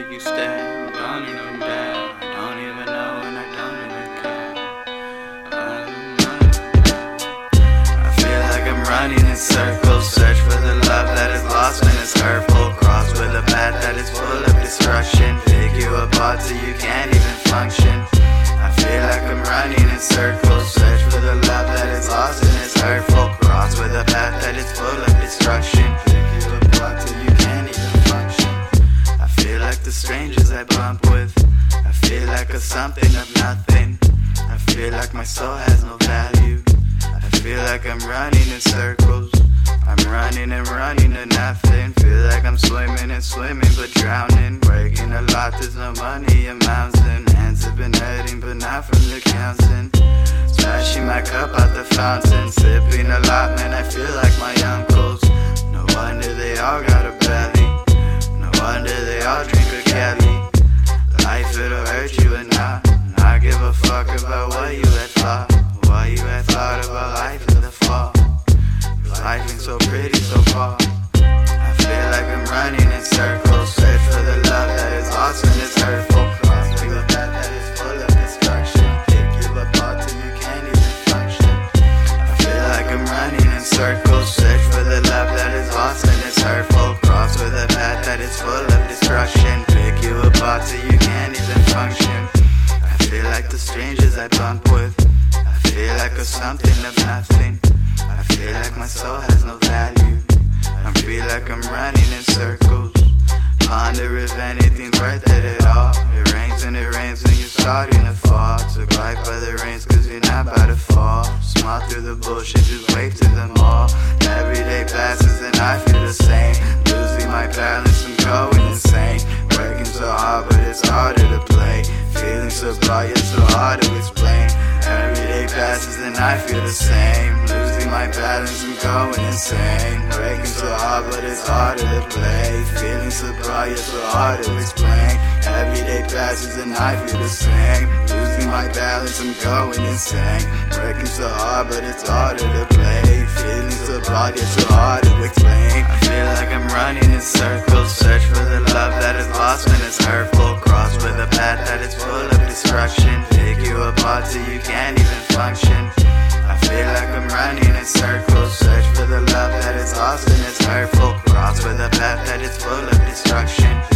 make you. I'm gone in a. I don't even know and I don't even care. I feel like I'm running in circles. Search for the love that is lost when it's hurtful. Cross with a path that is full of destruction. Pick you apart till you can't even function. I feel like I'm running in circles. Search for the love that is lost and it's hurtful. Cross with a path that is full of destruction. Strangers I bump with. I feel like a something of nothing. I feel like my soul has no value. I feel like I'm running in circles. I'm running and running to nothing. Feel like I'm swimming and swimming but drowning. Working a lot, there's no money amounting. Hands have been hurting, but not from the counting. Splashing my cup out the fountain. Sipping a lot, man, I feel like my fuck about what you had thought. What you had thought about life in the fall. Life ain't so pretty so far. I feel like I'm running in circles. Search for the love that is lost and it's hurtful. Cross through a path that is full of destruction. Pick you apart till you can't even function. I feel like I'm running in circles. Search for the love that is lost and it's hurtful. Cross with a path that is full of destruction. Pick you apart till you can't even function. Feel like the strangers I bump with. I feel like a something of nothing. I feel like my soul has no value. I feel like I'm running in circles. Ponder if anything's worth it at all. It rains and it rains when you're starting to fall. Life by the reins cause you're not about to fall. Smile through the bullshit, just wave to them all. Every day Bright, yet so hard to explain. Every day passes and I feel the same. Losing my balance, I'm going insane. Breaking so hard, but it's harder to play. Feeling yet so hard to explain. Every day passes and I feel the same. Losing my balance, I'm going insane. Breaking so hard, but it's harder to play. Feeling yet so hard to explain. I feel like I'm running in circles. entire folk with a path that is full of destruction.